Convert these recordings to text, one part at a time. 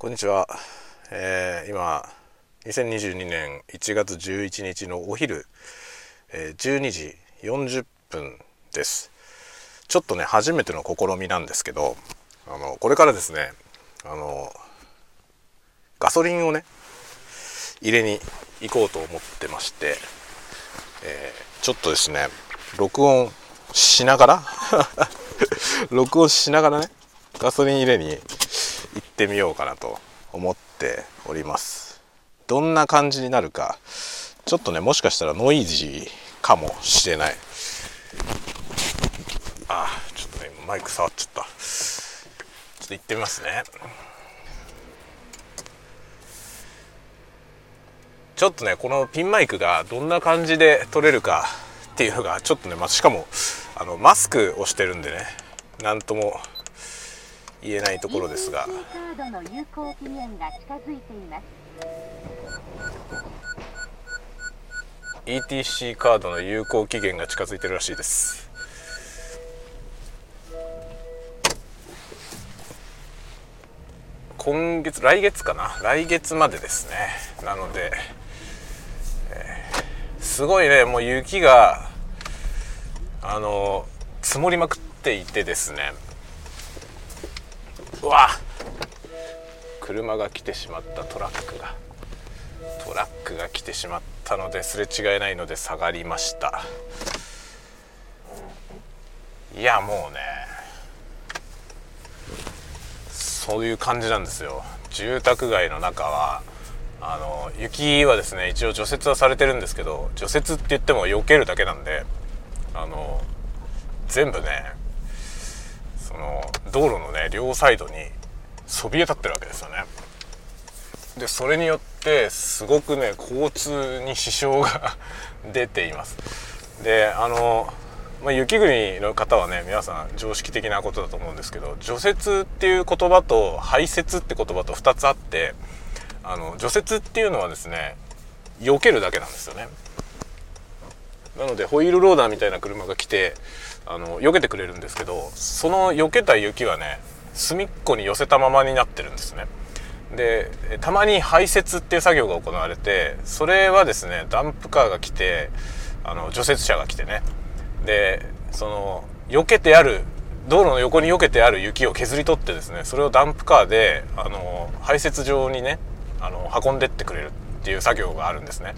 こんにちは、えー、今2022年1月11日のお昼、えー、12時40分です。ちょっとね初めての試みなんですけどあのこれからですねあのガソリンをね入れに行こうと思ってまして、えー、ちょっとですね録音しながら 録音しながらねガソリン入れに行ってみようかなと思っております。どんな感じになるかちょっとねもしかしたらノイジーかもしれない。あちょっとねマイク触っちゃった。ちょっと行ってみますね。ちょっとねこのピンマイクがどんな感じで撮れるかっていうのがちょっとね、まあ、しかもあのマスクをしてるんでね何とも言えないところですが。ETC カードの有効期限が近づいてるらしいです。今月来月かな？来月までですね。なので、えー、すごいね。もう雪があの積もりまくっていてですね。うわ。車が来てしまったトラックが。トラックが来てしまったのですれ違えないので下がりました。いやもうねそういう感じなんですよ。住宅街の中はあの雪はですね一応除雪はされてるんですけど除雪って言っても避けるだけなんであの全部ねその道路のね両サイドにそびえ立ってるわけですよね。でそれによってすごくね交通に支障が 出ています。であの、まあ、雪国の方はね皆さん常識的なことだと思うんですけど除雪っていう言葉と排雪って言葉と2つあってあの除雪っていうのはですね避けるだけなんですよね。なのでホイールローダーみたいな車が来てあの避けてくれるんですけどその避けた雪はね隅っこに寄せたままになってるんですね。でたまに排雪っていう作業が行われてそれはですねダンプカーが来てあの除雪車が来てね。でその避けてある道路の横に避けてある雪を削り取ってですねそれをダンプカーであの排雪場にねあの運んでってくれるっていう作業があるんですね。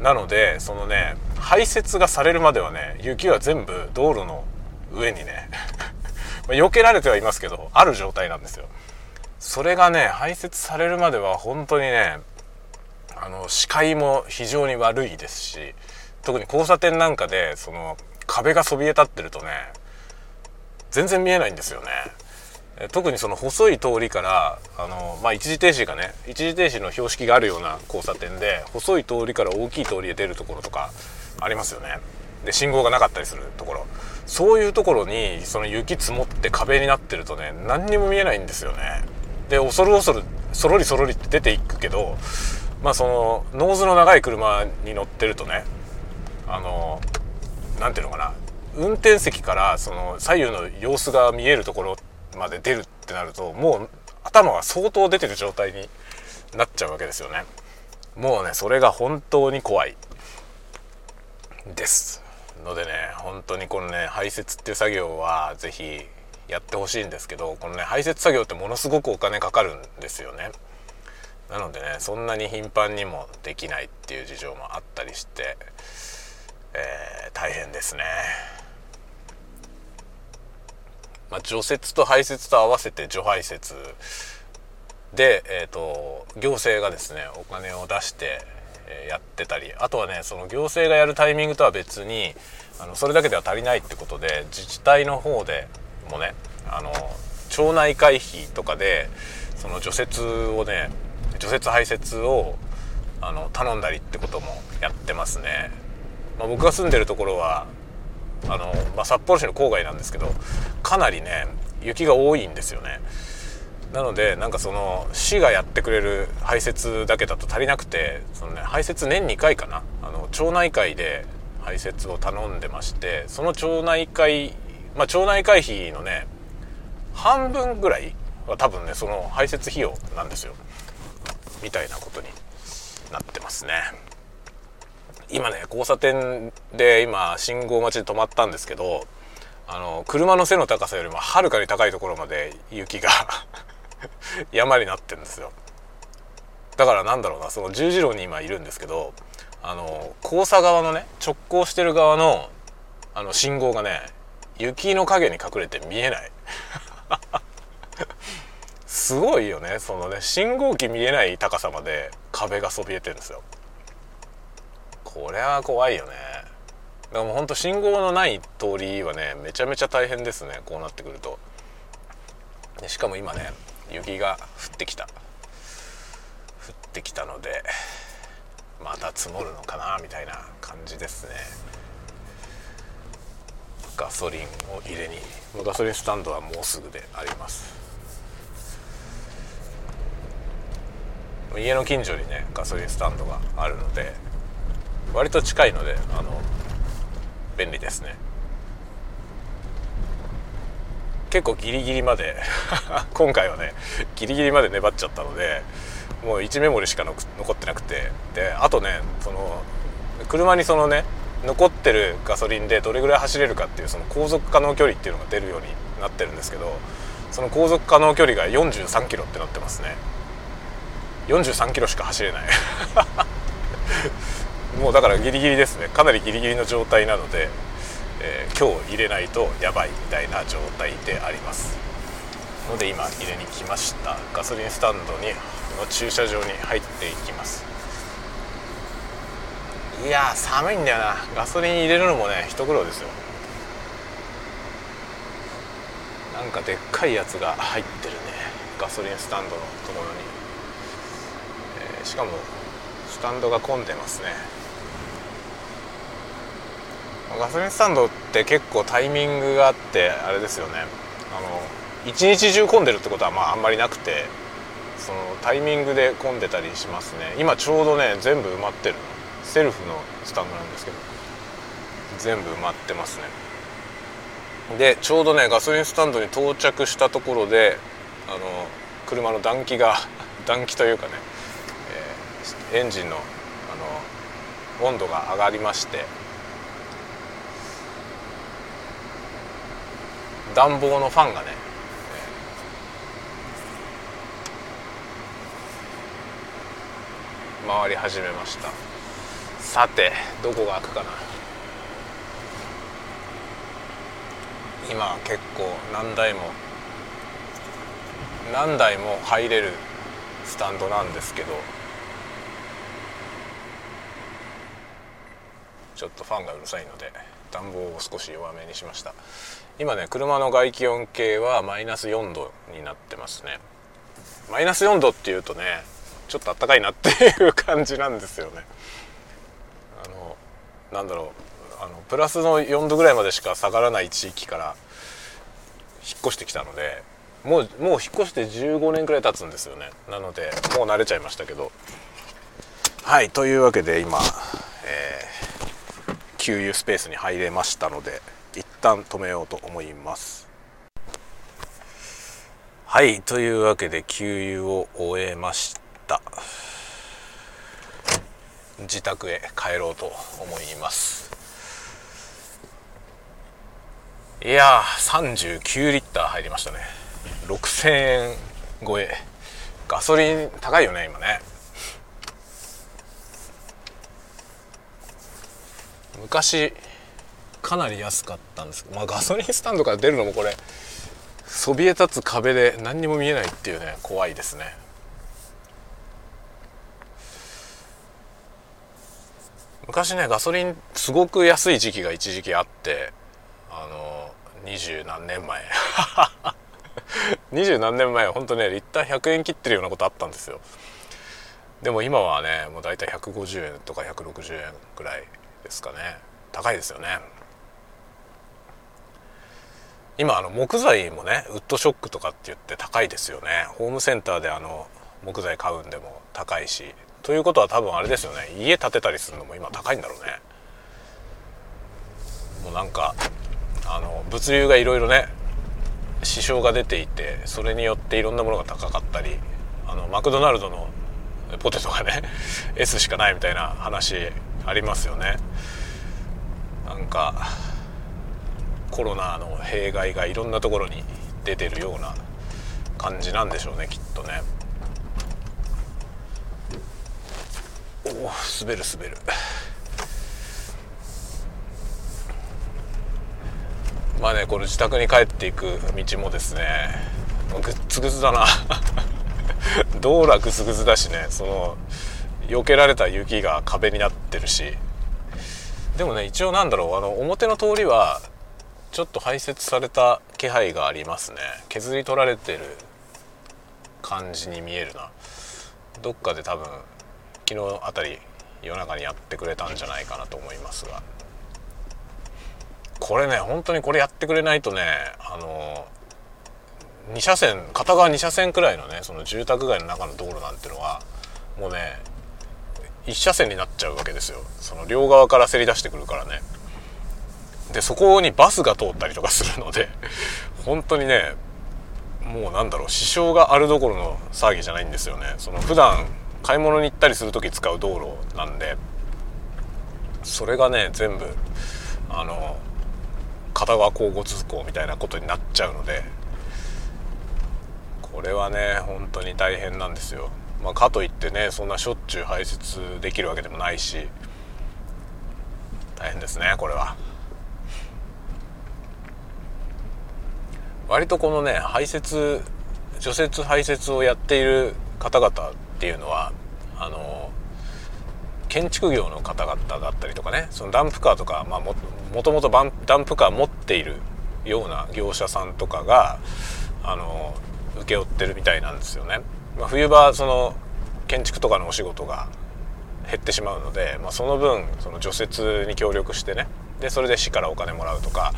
なのでそのね排雪がされるまではね雪は全部道路の上にね 避けられてはいますけどある状態なんですよ。それがね排雪されるまでは本当にねあの視界も非常に悪いですし特に交差点なんかでその壁がそびえ立ってるとね全然見えないんですよね。特にその細い通りからあの、まあ、一時停止がね一時停止の標識があるような交差点で細い通りから大きい通りへ出るところとかありますよね。で信号がなかったりするところ。そういうところにその雪積もって壁になってるとね何にも見えないんですよね。で恐る恐るそろりそろりって出ていくけどまあそのノーズの長い車に乗ってるとねあの何ていうのかな。運転席からその左右の様子が見えるところってまで出るってなるともう頭が相当出てる状態になっちゃうわけですよね。もうねそれが本当に怖いです。のでね本当にこのね排泄っていう作業は是非やってほしいんですけどこのね排泄作業ってものすごくお金かかるんですよね。なのでねそんなに頻繁にもできないっていう事情もあったりして、えー、大変ですね。まあ、除雪と排雪と合わせて除排雪で、えーと、行政がですねお金を出して、えやってたりあとはねその行政がやるタイミングとは別にあのそれだけでは足りないってことで自治体の方でもねあの町内会費とかでその除雪をね除雪排雪をあの頼んだりってこともやってますね。まあ、僕が住んでるところはあの、まあ、札幌市の郊外なんですけどかなりね雪が多いんですよね。なのでなんかその市がやってくれる排泄だけだと足りなくてその、ね、排泄年2回かな？あの町内会で排泄を頼んでましてその町内会まあ町内会費のね半分ぐらいは多分ねその排泄費用なんですよ。みたいなことになってますね。今ね交差点で今信号待ちで止まったんですけどあの車の背の高さよりもはるかに高いところまで雪が 山になってるんですよ。だからなんだろうなその十字路に今いるんですけどあの交差側のね直行してる側のあの信号がね雪の影に隠れて見えない。すごいよねそのね信号機見えない高さまで壁がそびえてるんですよ。これは怖いよね。だからもうほんと信号のない通りはねめちゃめちゃ大変ですね。こうなってくると。でしかも今ね雪が降ってきた。降ってきたのでまた積もるのかなみたいな感じですね。ガソリンを入れにガソリンスタンドはもうすぐであります。家の近所にねガソリンスタンドがあるので割と近いのであの便利ですね。結構ギリギリまで 今回はねギリギリまで粘っちゃったのでもう1メモリしか残ってなくてであとねその車にそのね残ってるガソリンでどれぐらい走れるかっていうその航続可能距離っていうのが出るようになってるんですけどその航続可能距離が43キロってなってますね。43キロしか走れない。もうだからギリギリですね。かなりギリギリの状態なので、えー、今日入れないとやばいみたいな状態であります。ので今入れに来ました。ガソリンスタンドにの駐車場に入っていきます。いや寒いんだよな。ガソリン入れるのもね一苦労ですよ。なんかでっかいやつが入ってるね。ガソリンスタンドのところに、えー、しかもスタンドが混んでますね。ガソリンスタンドって結構タイミングがあってあれですよね。あの一日中混んでるってことはまああんまりなくてそのタイミングで混んでたりしますね。今ちょうどね全部埋まってる。セルフのスタンドなんですけど。全部埋まってますね。でちょうどねガソリンスタンドに到着したところであの車の暖気が 暖気というかね、えー、エンジンのあの温度が上がりまして暖房のファンがね。回り始めました。さてどこが開くかな。今結構何台も何台も入れるスタンドなんですけどちょっとファンがうるさいので暖房を少し弱めにしました。今ね車の外気温計はマイナス4度になってますね。マイナス4度っていうとねちょっと暖かいなっていう感じなんですよね。あのなんだろうあのプラスの4度ぐらいまでしか下がらない地域から引っ越してきたのでもうもう引っ越して15年くらい経つんですよね。なのでもう慣れちゃいましたけど。はいというわけで今、えー、給油スペースに入れましたので旦止めようと思います。はいというわけで給油を終えました。自宅へ帰ろうと思います。いやー39リッター入りましたね。6000円超え。ガソリン高いよね今ね。昔かなり安かったんですけど、まあ、ガソリンスタンドから出るのもこれそびえ立つ壁で何にも見えないっていうね怖いですね。昔ねガソリンすごく安い時期が一時期あってあの二十何年前。二十何年前は本当ねリッター100円切ってるようなことあったんですよ。でも今はねもう大体150円とか160円ぐらいですかね。高いですよね。今あの木材もねウッドショックとかって言って高いですよね。ホームセンターであの木材買うんでも高いし。ということは多分あれですよね。家建てたりするのも今高いんだろうね。もうなんかあの物流がいろいろね支障が出ていてそれによっていろんなものが高かったりあのマクドナルドのポテトがね S しかないみたいな話ありますよね。なんかコロナの弊害がいろんなところに出てるような感じなんでしょうねきっとね。おお滑る滑る。まあねこれ自宅に帰っていく道もですねぐっつぐつだな。道路はぐずぐずだしねその避けられた雪が壁になってるし。でもね一応なんだろうあの表の通りはちょっと排泄された気配がありますね。削り取られてる感じに見えるな。どっかで多分昨日あたり夜中にやってくれたんじゃないかなと思いますが。これね本当にこれやってくれないとねあの2車線片側2車線くらいのねその住宅街の中の道路なんてのはもうね1車線になっちゃうわけですよ。その両側からせり出してくるからね。でそこにバスが通ったりとかするので 本当にねもうなんだろう支障があるどころの騒ぎじゃないんですよねその普段買い物に行ったりする時使う道路なんでそれがね全部あの片側交互通行みたいなことになっちゃうのでこれはね本当に大変なんですよ。まあ、かといってねそんなしょっちゅう排泄できるわけでもないし大変ですねこれは。割とこのね排泄除雪排泄をやっている方々っていうのはあの建築業の方々だったりとかねそのダンプカーとか、まあも、もともとダンプカー持っているような業者さんとかがあの請け負ってるみたいなんですよね。まあ、冬場その建築とかのお仕事が減ってしまうので、まあ、その分その除雪に協力してねでそれで市からお金もらうとか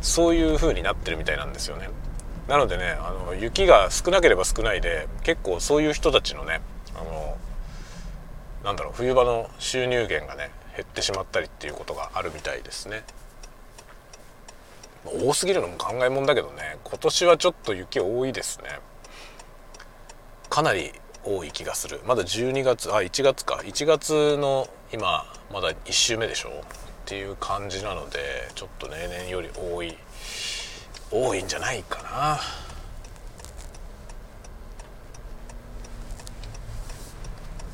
そういう風になってるみたいなんですよね。なのでねあの雪が少なければ少ないで結構そういう人たちのねあのなんだろう冬場の収入源がね減ってしまったりっていうことがあるみたいですね。多すぎるのも考えもんだけどね今年はちょっと雪多いですねかなり多い気がするまだ12月あ1月か1月の今まだ1週目でしょっていう感じなのでちょっと例年より多い多いんじゃないかな。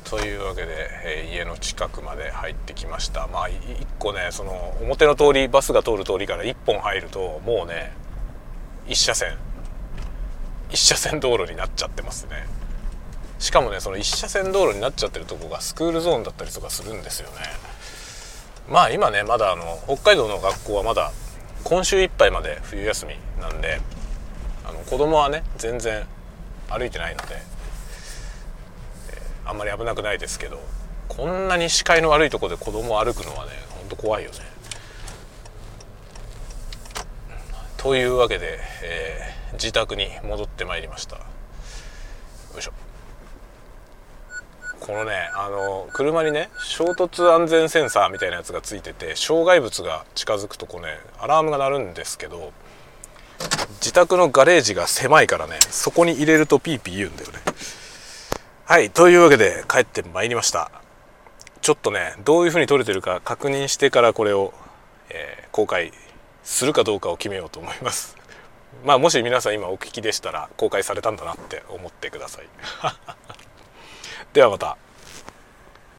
というわけで、えー、家の近くまで入ってきました。まあ一個ねその表の通りバスが通る通りから1本入るともうね1車線1車線道路になっちゃってますね。しかもねその1車線道路になっちゃってるとこがスクールゾーンだったりとかするんですよね。まあ今ねまだあの北海道の学校はまだ今週いっぱいまで冬休みなんであの子供はね全然歩いてないのであんまり危なくないですけどこんなに視界の悪いところで子供を歩くのはねほんと怖いよね。というわけで、えー、自宅に戻ってまいりましたよいしょこのねあの車にね衝突安全センサーみたいなやつがついてて障害物が近づくとこうねアラームが鳴るんですけど自宅のガレージが狭いからねそこに入れるとピーピー言うんだよね。はいというわけで帰ってまいりました。ちょっとねどういう風に撮れてるか確認してからこれを、えー、公開するかどうかを決めようと思います。まあもし皆さん今お聞きでしたら公開されたんだなって思ってください。ではまた。